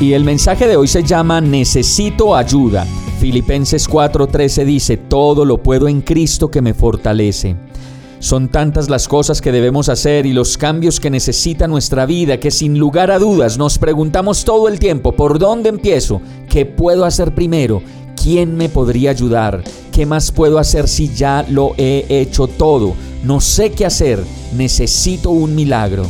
Y el mensaje de hoy se llama Necesito ayuda. Filipenses 4:13 dice, Todo lo puedo en Cristo que me fortalece. Son tantas las cosas que debemos hacer y los cambios que necesita nuestra vida que sin lugar a dudas nos preguntamos todo el tiempo, ¿por dónde empiezo? ¿Qué puedo hacer primero? ¿Quién me podría ayudar? ¿Qué más puedo hacer si ya lo he hecho todo? No sé qué hacer, necesito un milagro.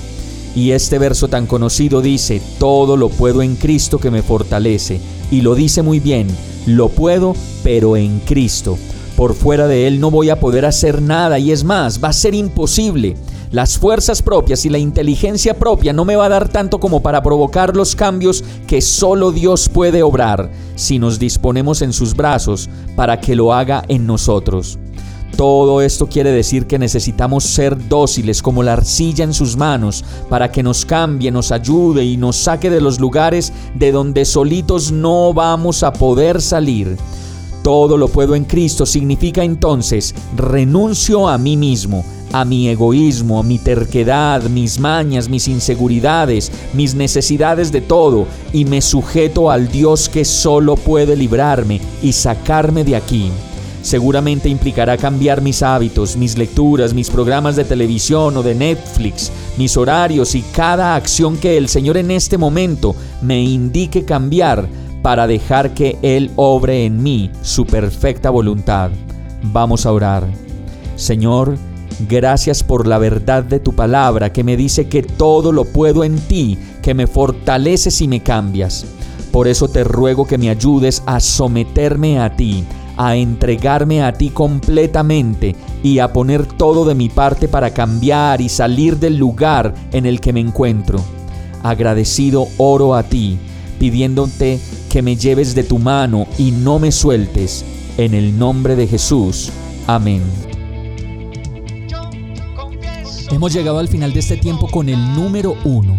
Y este verso tan conocido dice, todo lo puedo en Cristo que me fortalece. Y lo dice muy bien, lo puedo, pero en Cristo. Por fuera de Él no voy a poder hacer nada y es más, va a ser imposible. Las fuerzas propias y la inteligencia propia no me va a dar tanto como para provocar los cambios que solo Dios puede obrar si nos disponemos en sus brazos para que lo haga en nosotros. Todo esto quiere decir que necesitamos ser dóciles como la arcilla en sus manos para que nos cambie, nos ayude y nos saque de los lugares de donde solitos no vamos a poder salir. Todo lo puedo en Cristo significa entonces renuncio a mí mismo, a mi egoísmo, a mi terquedad, mis mañas, mis inseguridades, mis necesidades de todo y me sujeto al Dios que solo puede librarme y sacarme de aquí. Seguramente implicará cambiar mis hábitos, mis lecturas, mis programas de televisión o de Netflix, mis horarios y cada acción que el Señor en este momento me indique cambiar para dejar que Él obre en mí su perfecta voluntad. Vamos a orar. Señor, gracias por la verdad de tu palabra que me dice que todo lo puedo en ti, que me fortaleces y me cambias. Por eso te ruego que me ayudes a someterme a ti, a entregarme a ti completamente y a poner todo de mi parte para cambiar y salir del lugar en el que me encuentro. Agradecido oro a ti, pidiéndote que me lleves de tu mano y no me sueltes. En el nombre de Jesús. Amén. Hemos llegado al final de este tiempo con el número uno.